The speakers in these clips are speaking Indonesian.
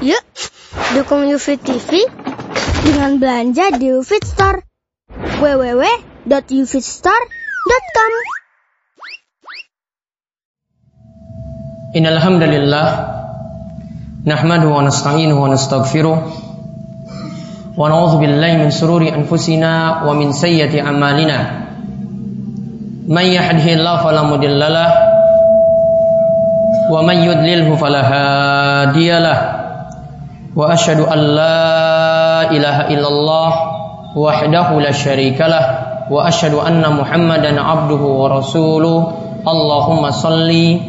Yuk, dukung UFIT TV dengan belanja di UFIT Store. www.ufitstore.com Innal hamdalillah nahmaduhu wa nasta'inuhu wa nastaghfiruh wa na'udzu billahi min sururi anfusina wa min sayyiati a'malina. May yahdihillahu fala mudhillalah wa may yudlilhu fala hadiyalah. An la ilaha illallah wahdahu la syarikalah wa asyhadu anna Muhammadan abduhu wa rasuluh. Allahumma salli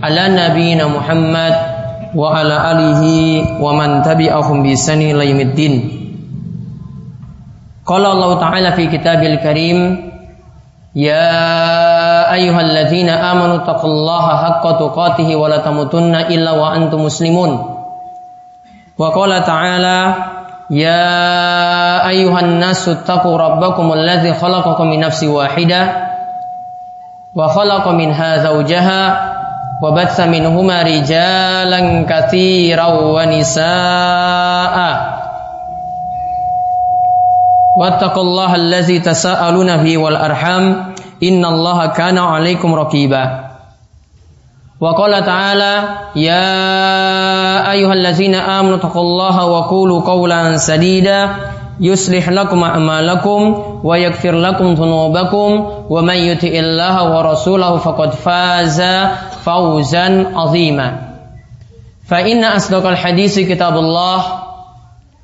ala nabiyina Muhammad wa ala alihi wa man tabi'ahum bi sani laymiddin. Qala Allah Ta'ala fi kitabil karim Ya ayyuhalladzina amanu taqullaha haqqa tuqatih wa la tamutunna illa wa antum muslimun. Wa qala ta'ala Ya ayuhan nasu taqu rabbakum alladhi khalaqakum min nafsi wahidah wa khalaqa minha zawjaha wa batsa minhuma rijalan katsiran wa nisaa'a. Wattaqullaha alladhi tasaaluna bihi wal arham innallaha kana 'alaykum raqiba. وقال تعالى يا أيها الذين آمنوا اتقوا الله وقولوا قولا سديدا يصلح لكم أعمالكم ويغفر لكم ذنوبكم ومن يطع الله ورسوله فقد فاز فوزا عظيما. فإن أصدق الحديث كتاب الله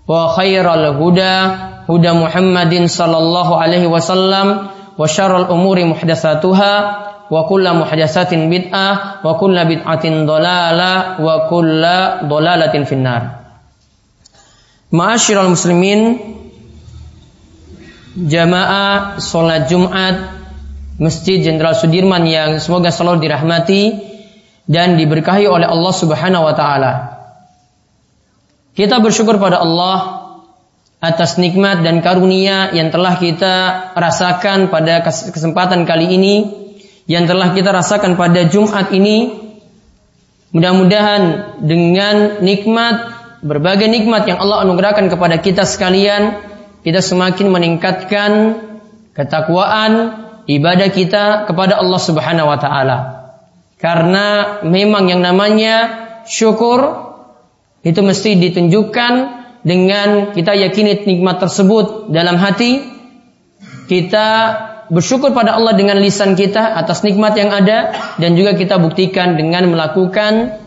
وخير الهدى هدى محمد صلى الله عليه وسلم وشر الأمور محدثاتها wa kulla muhdatsatin bid'ah wa kulla bid'atin dalalah wa kulla dalalatin finnar. Ma'asyiral muslimin jamaah salat Jumat Masjid Jenderal Sudirman yang semoga selalu dirahmati dan diberkahi oleh Allah Subhanahu wa taala. Kita bersyukur pada Allah atas nikmat dan karunia yang telah kita rasakan pada kesempatan kali ini yang telah kita rasakan pada Jumat ini. Mudah-mudahan dengan nikmat berbagai nikmat yang Allah anugerahkan kepada kita sekalian, kita semakin meningkatkan ketakwaan ibadah kita kepada Allah Subhanahu wa taala. Karena memang yang namanya syukur itu mesti ditunjukkan dengan kita yakini nikmat tersebut dalam hati. Kita bersyukur pada Allah dengan lisan kita atas nikmat yang ada dan juga kita buktikan dengan melakukan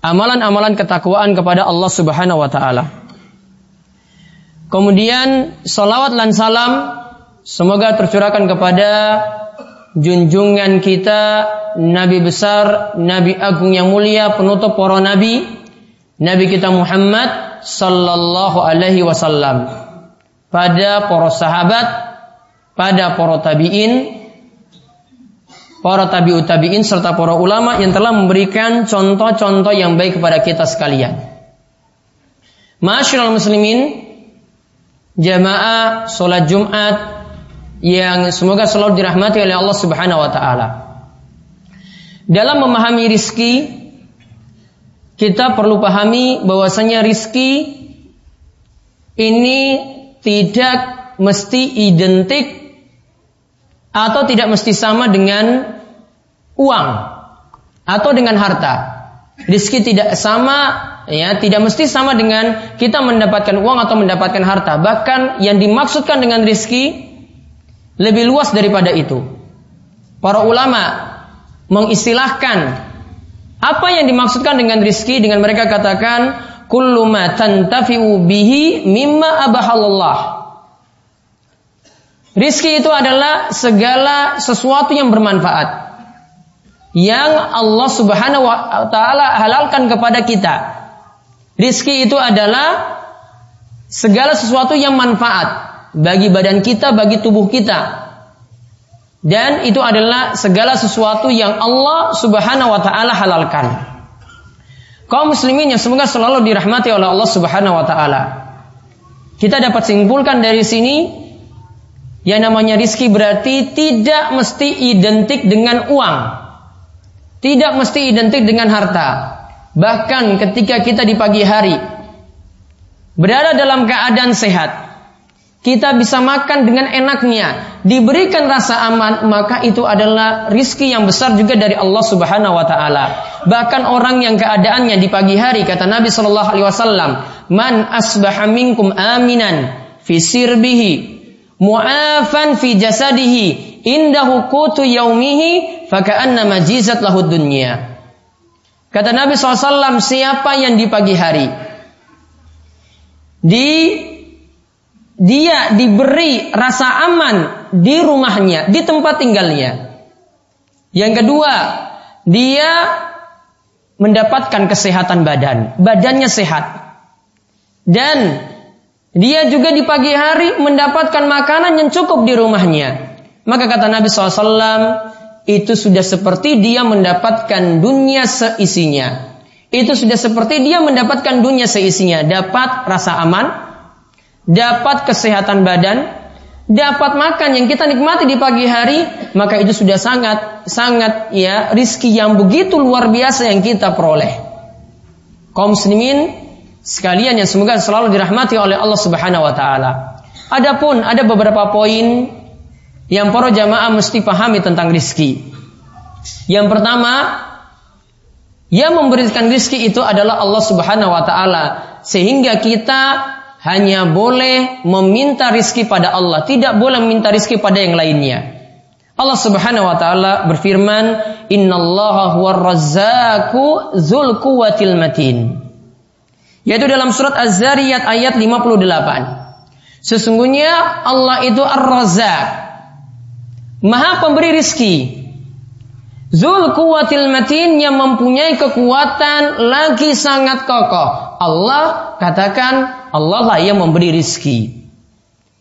amalan-amalan ketakwaan kepada Allah Subhanahu wa taala. Kemudian salawat dan salam semoga tercurahkan kepada junjungan kita Nabi besar, Nabi agung yang mulia, penutup para nabi, Nabi kita Muhammad sallallahu alaihi wasallam. Pada para sahabat, pada para tabi'in, para tabi'ut tabi'in serta para ulama yang telah memberikan contoh-contoh yang baik kepada kita sekalian. Masyaallah muslimin, jamaah sholat Jumat yang semoga selalu dirahmati oleh Allah Subhanahu wa taala. Dalam memahami rizki, kita perlu pahami bahwasanya rizki ini tidak mesti identik atau tidak mesti sama dengan uang atau dengan harta. Rizki tidak sama ya tidak mesti sama dengan kita mendapatkan uang atau mendapatkan harta. Bahkan yang dimaksudkan dengan rizki lebih luas daripada itu. Para ulama mengistilahkan apa yang dimaksudkan dengan rizki dengan mereka katakan kullu ma tantafi'u bihi mimma abahallallah. Rizki itu adalah segala sesuatu yang bermanfaat yang Allah Subhanahu wa taala halalkan kepada kita. Rizki itu adalah segala sesuatu yang manfaat bagi badan kita, bagi tubuh kita. Dan itu adalah segala sesuatu yang Allah Subhanahu wa taala halalkan. Kaum muslimin yang semoga selalu dirahmati oleh Allah Subhanahu wa taala. Kita dapat simpulkan dari sini yang namanya rizki berarti tidak mesti identik dengan uang. Tidak mesti identik dengan harta. bahkan ketika kita di pagi hari berada dalam keadaan sehat, kita bisa makan dengan enaknya, diberikan rasa aman, maka itu adalah rizki yang besar juga dari Allah Subhanahu wa taala. Bahkan orang yang keadaannya di pagi hari kata Nabi Shallallahu alaihi wasallam, "Man asbaha minkum aminan fi sirbihi mu'afan fi jasadihi indahu qutu yaumihi faka'anna majizat lahu dunya." Kata Nabi SAW, siapa yang di pagi hari di dia diberi rasa aman di rumahnya, di tempat tinggalnya. Yang kedua, dia mendapatkan kesehatan badan, badannya sehat. Dan dia juga di pagi hari mendapatkan makanan yang cukup di rumahnya. Maka kata Nabi SAW, itu sudah seperti dia mendapatkan dunia seisinya. Itu sudah seperti dia mendapatkan dunia seisinya. Dapat rasa aman, dapat kesehatan badan, dapat makan yang kita nikmati di pagi hari, maka itu sudah sangat sangat ya rizki yang begitu luar biasa yang kita peroleh. Kaum muslimin sekalian yang semoga selalu dirahmati oleh Allah Subhanahu wa taala. Adapun ada beberapa poin yang para jamaah mesti pahami tentang rizki. Yang pertama, yang memberikan rizki itu adalah Allah Subhanahu wa taala sehingga kita hanya boleh meminta rizki pada Allah, tidak boleh meminta rizki pada yang lainnya. Allah Subhanahu wa taala berfirman, "Innallaha huwar razzaqu dzul quwwatil matin." Yaitu dalam surat Az-Zariyat ayat 58. Sesungguhnya Allah itu Ar-Razzaq. Maha pemberi rizki. Zul kuwatil matin yang mempunyai kekuatan lagi sangat kokoh. Allah katakan Allah lah yang memberi rizki.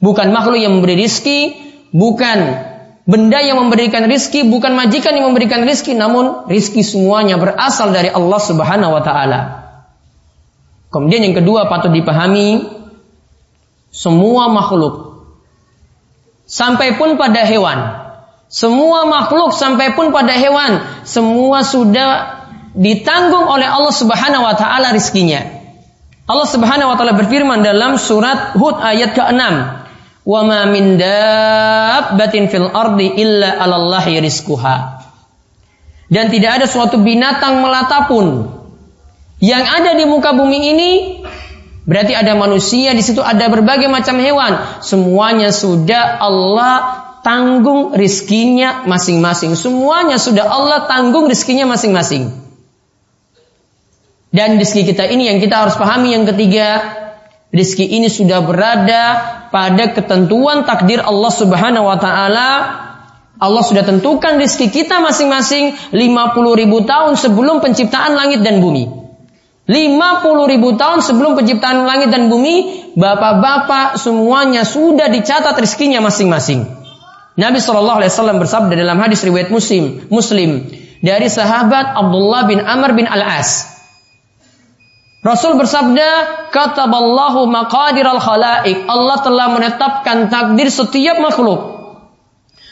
Bukan makhluk yang memberi rizki, bukan benda yang memberikan rizki, bukan majikan yang memberikan rizki, namun rizki semuanya berasal dari Allah Subhanahu wa Ta'ala. Kemudian yang kedua patut dipahami, semua makhluk, sampai pun pada hewan, semua makhluk sampai pun pada hewan, semua sudah ditanggung oleh Allah Subhanahu wa taala rizkinya. Allah Subhanahu wa taala berfirman dalam surat Hud ayat ke-6, "Wa ma min dabbatin fil ardi illa 'alallahi rizquha." Dan tidak ada suatu binatang melata pun yang ada di muka bumi ini berarti ada manusia di situ ada berbagai macam hewan, semuanya sudah Allah tanggung rizkinya masing-masing. Semuanya sudah Allah tanggung rizkinya masing-masing. Dan rizki kita ini yang kita harus pahami yang ketiga, rizki ini sudah berada pada ketentuan takdir Allah Subhanahu wa taala. Allah sudah tentukan rizki kita masing-masing 50 ribu tahun sebelum penciptaan langit dan bumi. 50 ribu tahun sebelum penciptaan langit dan bumi, bapak-bapak semuanya sudah dicatat rizkinya masing-masing. Nabi Shallallahu Alaihi Wasallam bersabda dalam hadis riwayat Muslim, Muslim dari sahabat Abdullah bin Amr bin Al As. Rasul bersabda, "Kataballahu maqadiral khalaik." Allah telah menetapkan takdir setiap makhluk.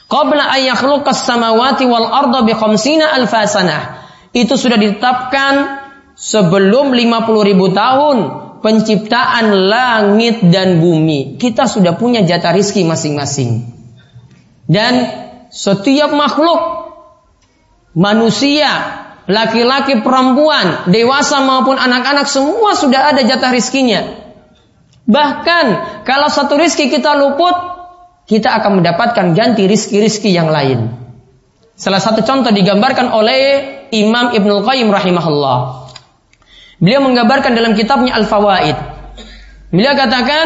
Qabla an yakhluqas samawati wal arda bi khamsina alfasanah. Itu sudah ditetapkan sebelum 50 ribu tahun penciptaan langit dan bumi. Kita sudah punya jatah rizki masing-masing. Dan setiap makhluk manusia laki-laki, perempuan, dewasa maupun anak-anak semua sudah ada jatah rizkinya. Bahkan kalau satu rizki kita luput, kita akan mendapatkan ganti rizki-rizki yang lain. Salah satu contoh digambarkan oleh Imam Ibnul Qayyim rahimahullah. Beliau menggambarkan dalam kitabnya Al-Fawaid. Beliau katakan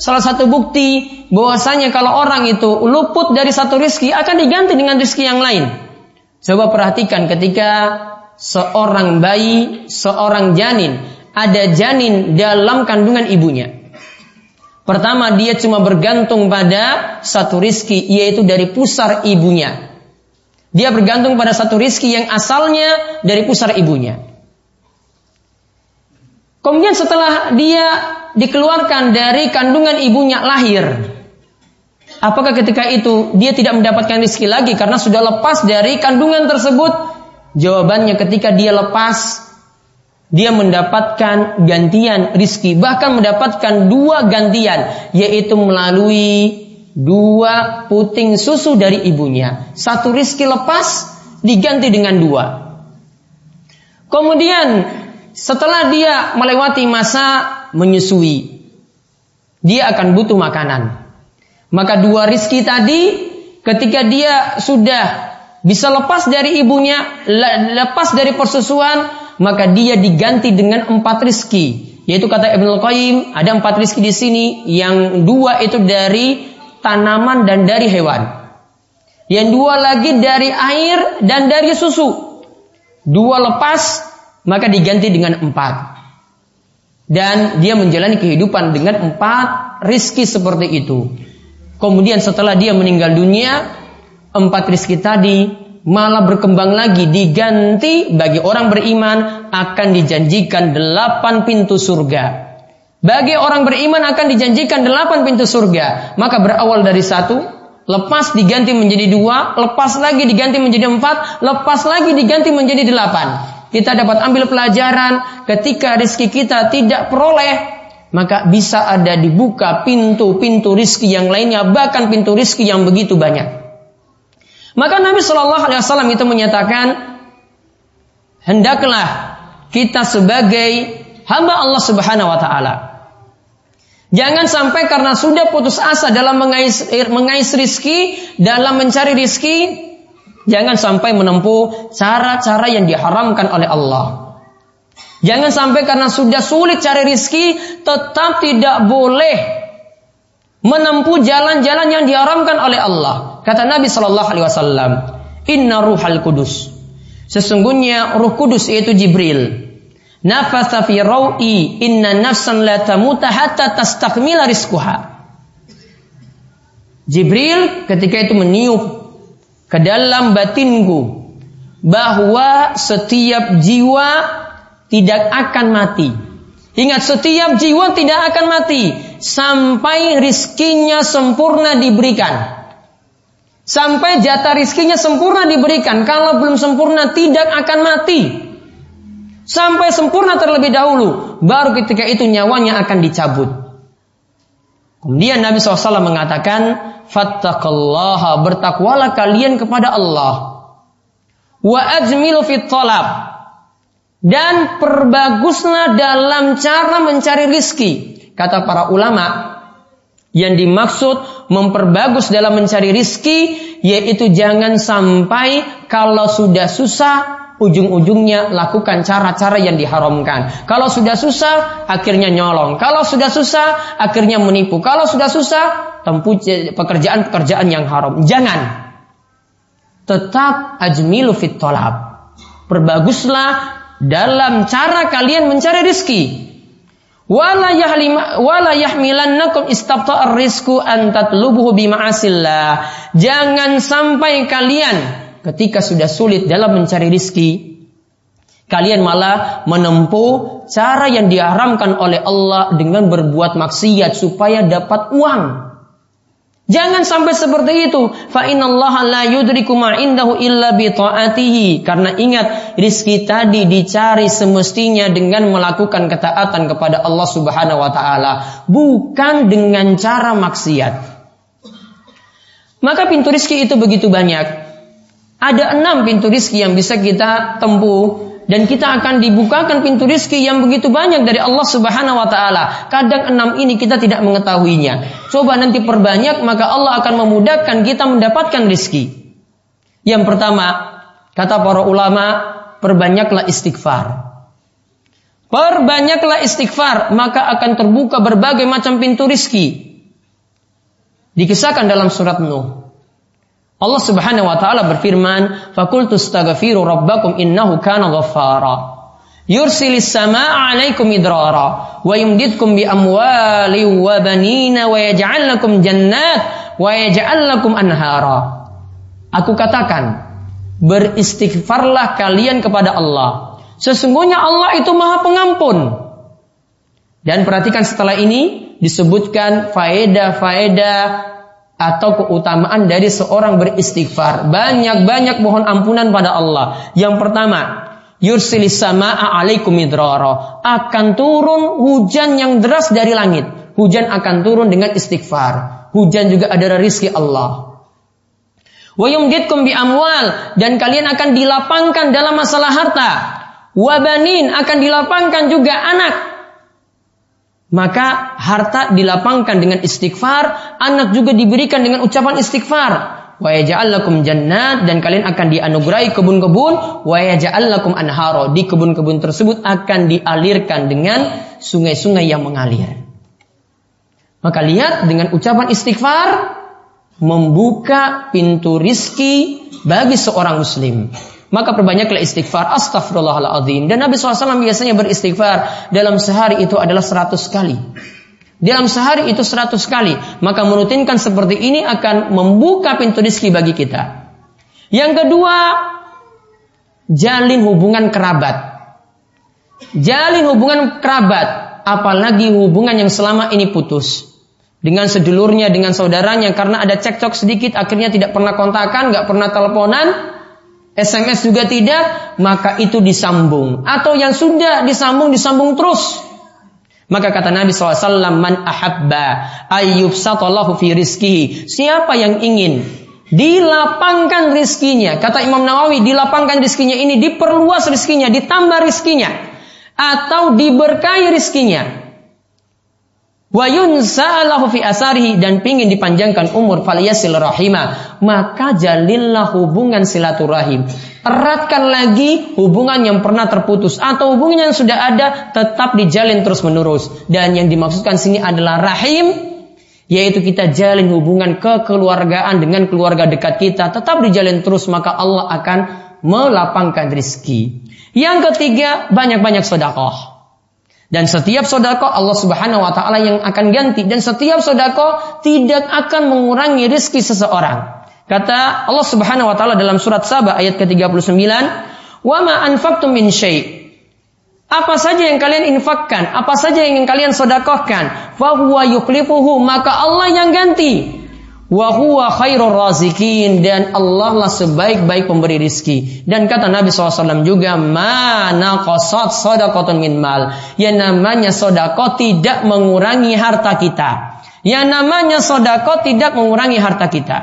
salah satu bukti bahwasanya kalau orang itu luput dari satu rizki akan diganti dengan rizki yang lain. Coba perhatikan ketika seorang bayi, seorang janin, ada janin dalam kandungan ibunya. Pertama dia cuma bergantung pada satu rizki yaitu dari pusar ibunya. Dia bergantung pada satu rizki yang asalnya dari pusar ibunya. Kemudian setelah dia dikeluarkan dari kandungan ibunya lahir. Apakah ketika itu dia tidak mendapatkan rizki lagi karena sudah lepas dari kandungan tersebut Jawabannya ketika dia lepas dia mendapatkan gantian rizki, bahkan mendapatkan dua gantian, yaitu melalui dua puting susu dari ibunya. Satu rizki lepas diganti dengan dua. Kemudian setelah dia melewati masa menyusui, dia akan butuh makanan. Maka dua rizki tadi ketika dia sudah bisa lepas dari ibunya, lepas dari persusuan, maka dia diganti dengan empat rizki. Yaitu kata Ibn Qayyim, ada empat rizki di sini, yang dua itu dari tanaman dan dari hewan. Yang dua lagi dari air dan dari susu. Dua lepas, maka diganti dengan empat. Dan dia menjalani kehidupan dengan empat rizki seperti itu. Kemudian setelah dia meninggal dunia, empat rizki tadi malah berkembang lagi diganti bagi orang beriman akan dijanjikan delapan pintu surga. Bagi orang beriman akan dijanjikan delapan pintu surga. Maka berawal dari satu, lepas diganti menjadi dua, lepas lagi diganti menjadi empat, lepas lagi diganti menjadi delapan. Kita dapat ambil pelajaran ketika rizki kita tidak peroleh, maka bisa ada dibuka pintu-pintu rizki yang lainnya, bahkan pintu rizki yang begitu banyak. Maka Nabi Shallallahu Alaihi Wasallam itu menyatakan, hendaklah kita sebagai hamba Allah Subhanahu Wa Taala Jangan sampai karena sudah putus asa dalam mengais, mengais rizki, dalam mencari rizki, jangan sampai menempuh cara-cara yang diharamkan oleh Allah. Jangan sampai karena sudah sulit cari rizki, tetap tidak boleh menempuh jalan-jalan yang diharamkan oleh Allah. Kata Nabi Shallallahu Alaihi Wasallam, Inna Ruhal Kudus. Sesungguhnya Ruh Kudus yaitu Jibril. Nafatha fi inna nafsan la tamuta hatta tastakmila rizquha. Jibril ketika itu meniup ke dalam batinku bahwa setiap jiwa tidak akan mati. Ingat setiap jiwa tidak akan mati sampai rizkinya sempurna diberikan. Sampai jatah rizkinya sempurna diberikan. Kalau belum sempurna tidak akan mati. Sampai sempurna terlebih dahulu. Baru ketika itu nyawanya akan dicabut. Kemudian Nabi SAW mengatakan, Fattakullaha bertakwalah kalian kepada Allah. Wa ajmilu fit. Dan perbaguslah dalam cara mencari rizki. Kata para ulama, yang dimaksud memperbagus dalam mencari rizki, yaitu jangan sampai kalau sudah susah, ujung-ujungnya lakukan cara-cara yang diharamkan. Kalau sudah susah, akhirnya nyolong. Kalau sudah susah, akhirnya menipu. Kalau sudah susah, tempuh pekerjaan-pekerjaan yang haram. Jangan. Tetap ajmilu fit tolab. Perbaguslah dalam cara kalian mencari rizki wala yahmilannakum istabta'ar rizqu an tatlubuhu bima'asillah. Jangan sampai kalian ketika sudah sulit dalam mencari rizki kalian malah menempuh cara yang diharamkan oleh Allah dengan berbuat maksiat supaya dapat uang. Jangan sampai seperti itu. Fa innallaha la yudriku ma indahu illa bi taatihi. Karena ingat, rizki tadi dicari semestinya dengan melakukan ketaatan kepada Allah Subhanahu wa taala, bukan dengan cara maksiat. Maka pintu rizki itu begitu banyak. Ada enam pintu rizki yang bisa kita tempuh dan kita akan dibukakan pintu rizki yang begitu banyak dari Allah Subhanahu wa taala. Kadang enam ini kita tidak mengetahuinya. Coba nanti perbanyak maka Allah akan memudahkan kita mendapatkan rizki. Yang pertama, kata para ulama, perbanyaklah istighfar. Perbanyaklah istighfar, maka akan terbuka berbagai macam pintu rizki. Dikisahkan dalam surat Nuh. Allah Subhanahu wa taala berfirman, "Fakultu astaghfiru rabbakum innahu kana ghaffara." Yursilis samaa'a 'alaikum idrara wa yumdidkum bi amwali wa banina wa yaj'al lakum jannat wa yaj'al lakum anhara. Aku katakan, beristighfarlah kalian kepada Allah. Sesungguhnya Allah itu Maha Pengampun. Dan perhatikan setelah ini disebutkan faedah-faedah atau keutamaan dari seorang beristighfar. Banyak-banyak mohon ampunan pada Allah. Yang pertama, yursilis sama'a alaikum. Akan turun hujan yang deras dari langit. Hujan akan turun dengan istighfar. Hujan juga adalah rizki Allah. Wa yumditkum bi amwal dan kalian akan dilapangkan dalam masalah harta. Wabanin akan dilapangkan juga anak. Maka harta dilapangkan dengan istighfar, anak juga diberikan dengan ucapan istighfar. Wa yaj'al lakum jannat dan kalian akan dianugerahi kebun-kebun wa yaj'al lakum anharo. Di kebun-kebun tersebut akan dialirkan dengan sungai-sungai yang mengalir. Maka lihat dengan ucapan istighfar membuka pintu rizki bagi seorang muslim. Maka perbanyaklah istighfar. Astaghfirullahaladzim. Dan Nabi SAW biasanya beristighfar Dalam sehari itu adalah 100 kali. Dalam sehari itu 100 kali. Maka merutinkan seperti ini akan membuka pintu rizki bagi kita. Yang kedua Jalin hubungan kerabat. Jalin hubungan kerabat Apalagi hubungan yang selama ini putus. Dengan sedulurnya, dengan saudaranya, karena ada cekcok sedikit, akhirnya tidak pernah kontakan, nggak pernah teleponan, SMS juga tidak, maka itu disambung. Atau yang sudah disambung, disambung terus. Maka kata Nabi SAW, Man ahabba ayyub satallahu fi rizki. Siapa yang ingin dilapangkan rizkinya. Kata Imam Nawawi, dilapangkan rizkinya ini, diperluas rizkinya, ditambah rizkinya. Atau diberkahi rizkinya wa fi asarihi dan pingin dipanjangkan umur falyasil maka jalillah hubungan silaturahim. Eratkan lagi hubungan yang pernah terputus atau hubungan yang sudah ada tetap dijalin terus menerus dan yang dimaksudkan sini adalah rahim yaitu kita jalin hubungan kekeluargaan dengan keluarga dekat kita tetap dijalin terus maka Allah akan melapangkan rizki yang ketiga banyak-banyak sedekah dan setiap sodako Allah subhanahu wa ta'ala yang akan ganti. Dan setiap sodako tidak akan mengurangi rizki seseorang. Kata Allah subhanahu wa ta'ala dalam surat Sabah ayat ke-39. Wa ma anfaqtum min syai' apa saja yang kalian infakkan, apa saja yang kalian sodakohkan, fahuwa yuklifuhu, maka Allah yang ganti. Wa huwa khairur razikin dan Allah lah sebaik-baik pemberi rizki. Dan kata Nabi SAW juga mana kosot sodakotun min mal. Yang namanya sodako tidak mengurangi harta kita. Yang namanya sodako tidak mengurangi harta kita.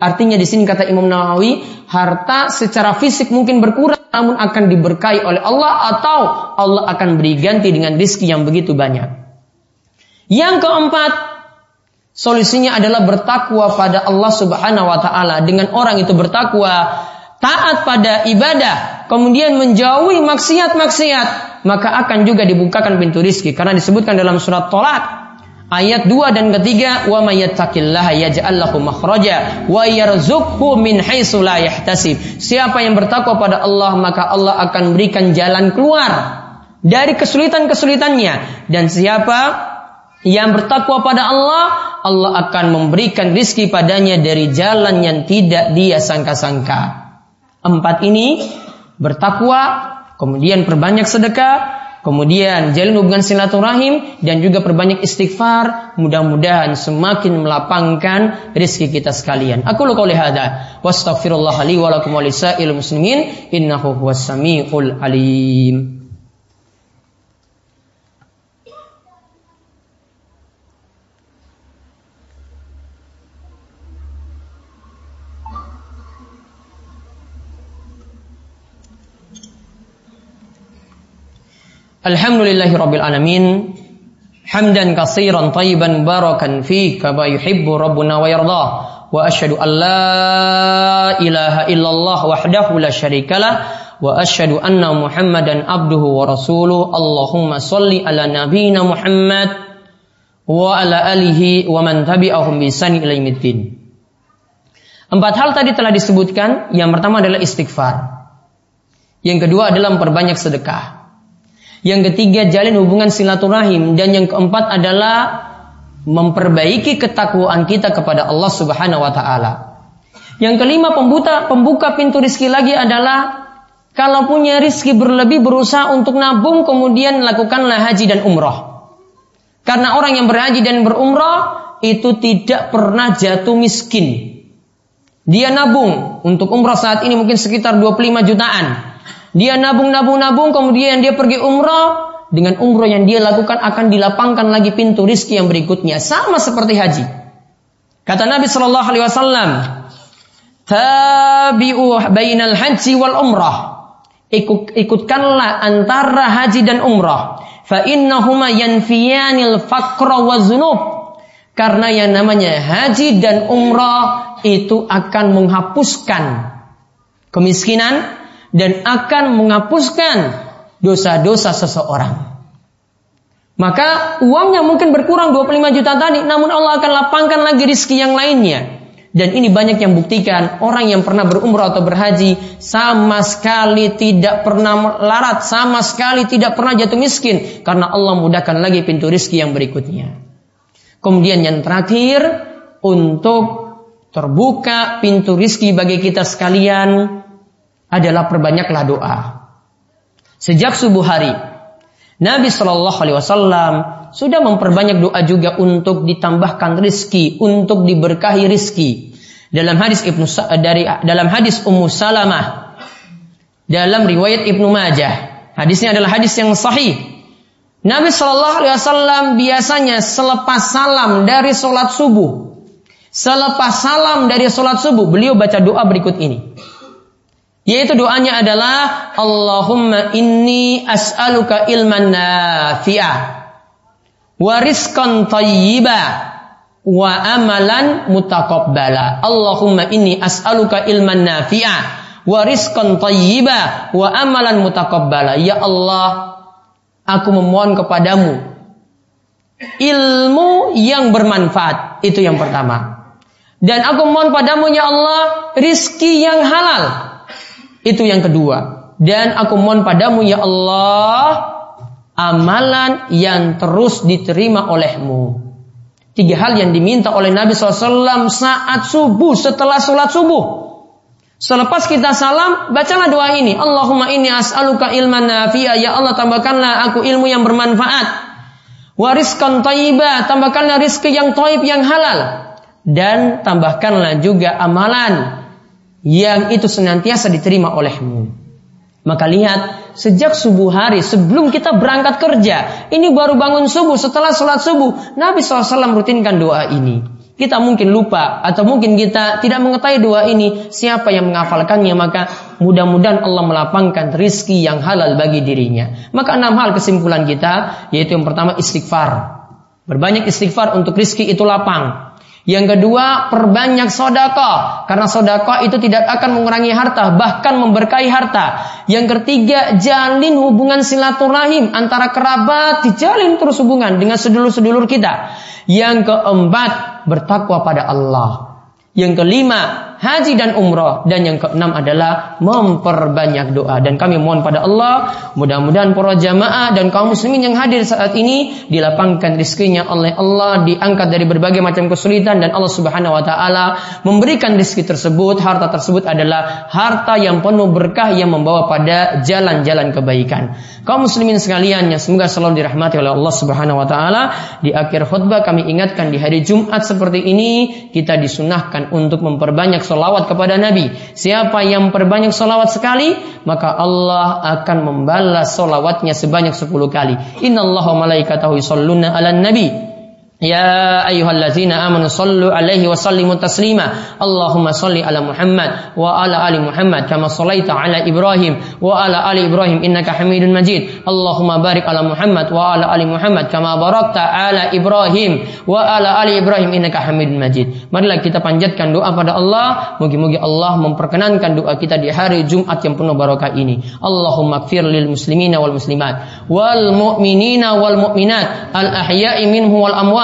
Artinya di sini kata Imam Nawawi, harta secara fisik mungkin berkurang, namun akan diberkahi oleh Allah atau Allah akan beri ganti dengan rizki yang begitu banyak. Yang keempat, Solusinya adalah bertakwa pada Allah Subhanahu wa taala. Dengan orang itu bertakwa, taat pada ibadah, kemudian menjauhi maksiat-maksiat, maka akan juga dibukakan pintu rizki. Karena disebutkan dalam surat Tolak ayat 2 dan ketiga, wa may yattaqillaha wa yarzuqhu min haitsu la. Siapa yang bertakwa pada Allah, maka Allah akan berikan jalan keluar dari kesulitan-kesulitannya. Dan siapa yang bertakwa pada Allah, Allah akan memberikan rizki padanya dari jalan yang tidak dia sangka-sangka. Empat ini bertakwa, kemudian perbanyak sedekah, kemudian jalin hubungan silaturahim dan juga perbanyak istighfar. Mudah-mudahan semakin melapangkan rizki kita sekalian. Aku lu qouli hada wastaghfirullah li wa muslimin innahu alim. Alhamdulillahi Rabbil Alamin. Hamdan kasiran tayyiban barakan fi Kama yuhibbu Rabbuna wa yarda Wa ashadu an la ilaha illallah wahdahu la syarikalah Wa ashadu anna muhammadan abduhu wa rasuluh. Allahumma salli ala nabina Muhammad Wa ala alihi wa man tabi'ahum bisani ilaimuddin Empat hal tadi telah disebutkan. Yang pertama adalah istighfar. Yang kedua adalah memperbanyak sedekah yang ketiga jalin hubungan silaturahim dan yang keempat adalah memperbaiki ketakwaan kita kepada Allah Subhanahu wa taala. Yang kelima pembuka pembuka pintu rizki lagi adalah kalau punya rizki berlebih berusaha untuk nabung kemudian lakukanlah haji dan umroh. Karena orang yang berhaji dan berumroh itu tidak pernah jatuh miskin. Dia nabung untuk umroh saat ini mungkin sekitar 25 jutaan. Dia nabung-nabung-nabung, kemudian dia pergi umrah. Dengan umrah yang dia lakukan akan dilapangkan lagi pintu rizki yang berikutnya. Sama seperti haji. Kata Nabi Shallallahu Alaihi Wasallam, tabi'u bainal haji wal umrah. Ikut, ikutkanlah antara haji dan umrah. Fa innahuma yanfiyanil faqra wa zunub. Karena yang namanya haji dan umrah itu akan menghapuskan kemiskinan dan akan menghapuskan dosa-dosa seseorang. Maka uangnya mungkin berkurang 25 juta tadi, namun Allah akan lapangkan lagi rizki yang lainnya. Dan ini banyak yang buktikan orang yang pernah berumrah atau berhaji sama sekali tidak pernah larat, sama sekali tidak pernah jatuh miskin karena Allah mudahkan lagi pintu rizki yang berikutnya. Kemudian yang terakhir untuk terbuka pintu rizki bagi kita sekalian adalah perbanyaklah doa. Sejak subuh hari, Nabi Shallallahu Alaihi Wasallam sudah memperbanyak doa juga untuk ditambahkan rizki, untuk diberkahi rizki. Dalam hadis Ibnu dari dalam hadis Ummu Salamah, dalam riwayat Ibnu Majah, hadisnya adalah hadis yang sahih. Nabi Shallallahu Alaihi Wasallam biasanya selepas salam dari sholat subuh, selepas salam dari sholat subuh, beliau baca doa berikut ini. Yaitu doanya adalah Allahumma inni as'aluka ilman nafi'ah wa rizqan tayyiba wa amalan mutaqabbala. Allahumma inni as'aluka ilman nafi'ah wa rizqan tayyiba wa amalan mutaqabbala. Ya Allah, aku memohon kepadamu ilmu yang bermanfaat. Itu yang pertama. Dan aku mohon padamu ya Allah rizki yang halal itu yang kedua. Dan aku mohon padamu ya Allah amalan yang terus diterima olehmu. Tiga hal yang diminta oleh Nabi SAW saat subuh setelah sholat subuh. Selepas kita salam, bacalah doa ini. Allahumma inni as'aluka ilman nafi'a. Ya Allah, tambahkanlah aku ilmu yang bermanfaat. Wariskan taibah. Tambahkanlah rizki yang taib, yang halal. Dan tambahkanlah juga amalan yang itu senantiasa diterima olehmu. Maka lihat, sejak subuh hari sebelum kita berangkat kerja, ini baru bangun subuh, setelah sholat subuh, Nabi SAW rutinkan doa ini. Kita mungkin lupa atau mungkin kita tidak mengetahui doa ini. Siapa yang menghafalkannya maka mudah-mudahan Allah melapangkan rizki yang halal bagi dirinya. Maka enam hal kesimpulan kita yaitu yang pertama istighfar. Berbanyak istighfar untuk rizki itu lapang. Yang kedua, perbanyak sodako. Karena sodako itu tidak akan mengurangi harta, bahkan memberkahi harta. Yang ketiga, jalin hubungan silaturahim antara kerabat, dijalin terus hubungan dengan sedulur-sedulur kita. Yang keempat, bertakwa pada Allah. Yang kelima, haji dan umroh. Dan yang keenam adalah memperbanyak doa. Dan kami mohon pada Allah, mudah-mudahan para jamaah dan kaum muslimin yang hadir saat ini dilapangkan rizkinya oleh Allah, diangkat dari berbagai macam kesulitan dan Allah Subhanahu wa taala memberikan rizki tersebut, harta tersebut adalah harta yang penuh berkah yang membawa pada jalan-jalan kebaikan. Kaum muslimin sekalian yang semoga selalu dirahmati oleh Allah Subhanahu wa taala, di akhir khutbah kami ingatkan di hari Jumat seperti ini kita disunahkan untuk memperbanyak solawat kepada Nabi. Siapa yang perbanyak solawat sekali, maka Allah akan membalas solawatnya sebanyak sepuluh kali. Inna Allah malaikatahu yusalluna ala nabi. Alaihi wa sallimu taslima. Allahumma salli ala Muhammad wa ala ali Muhammad kama sallaita ala Ibrahim wa ala ali Ibrahim innaka Hamidun Majid. Allahumma barik ala Muhammad wa ala ali Muhammad kama barakta ala Ibrahim wa ala ali Ibrahim innaka Hamidun Majid. Marilah kita panjatkan doa pada Allah, moga-moga Allah memperkenankan doa kita di hari Jumat yang penuh barokah ini. Allahumma kfir muslimina wal muslimat wal mu'minina wal mu'minat al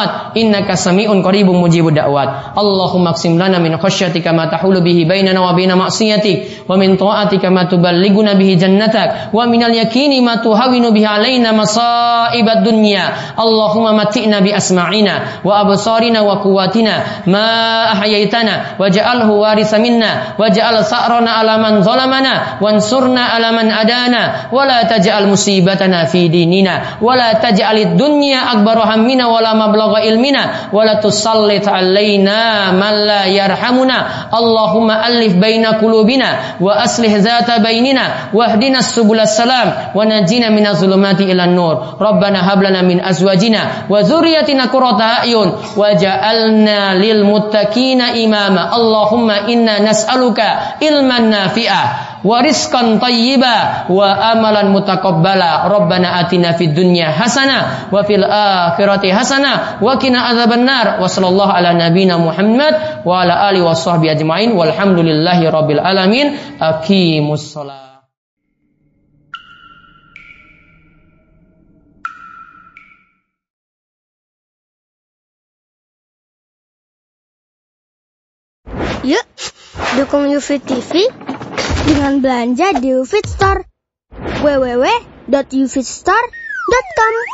da'wat. Innaka sami'un qaribun mujibud da'wat. Allahumma qsim lana min khasyatika ma tahulu bihi bainana wa baina ma'siyatik. Wa min ta'atika ma tuballighuna bihi jannatak. Wa min al-yaqini ma tuhawinu bihi alaina masa'ibad dunya. Allahumma mati'na bi asma'ina wa absarina wa quwwatina ma ahyaitana waj'alhu warisa minna waj'al sa'rana ala man zalamana wansurna ala man adana wa la taj'al musibatana fi dinina wa la taj'alid dunya akbar hammina wa la mablagha mablagha ilmina wa la tusallit alaina man la yarhamuna. Allahumma alif baina qulubina wa aslih zata bainina wahdina subulas salam wa najina minaz zulumati ilan nur. Rabbana hab lana min azwajina wa dzurriyyatina qurrata a'yun waj'alna lil muttaqina imama. Allahumma inna nas'aluka ilman nafi'a wa rizqan tayyiba wa amalan mutaqabbala. Rabbana atina fid dunya hasanah wa fil akhirati hasanah wa qina adzabannar wa sallallahu ala nabiyyina Muhammad wa ala alihi wa sahbihi ajmain. Walhamdulillahi rabbil alamin. Aqimus shalah Yuk, dukung UFIT TV dengan belanja di UFIT Store. www.ufitstore.com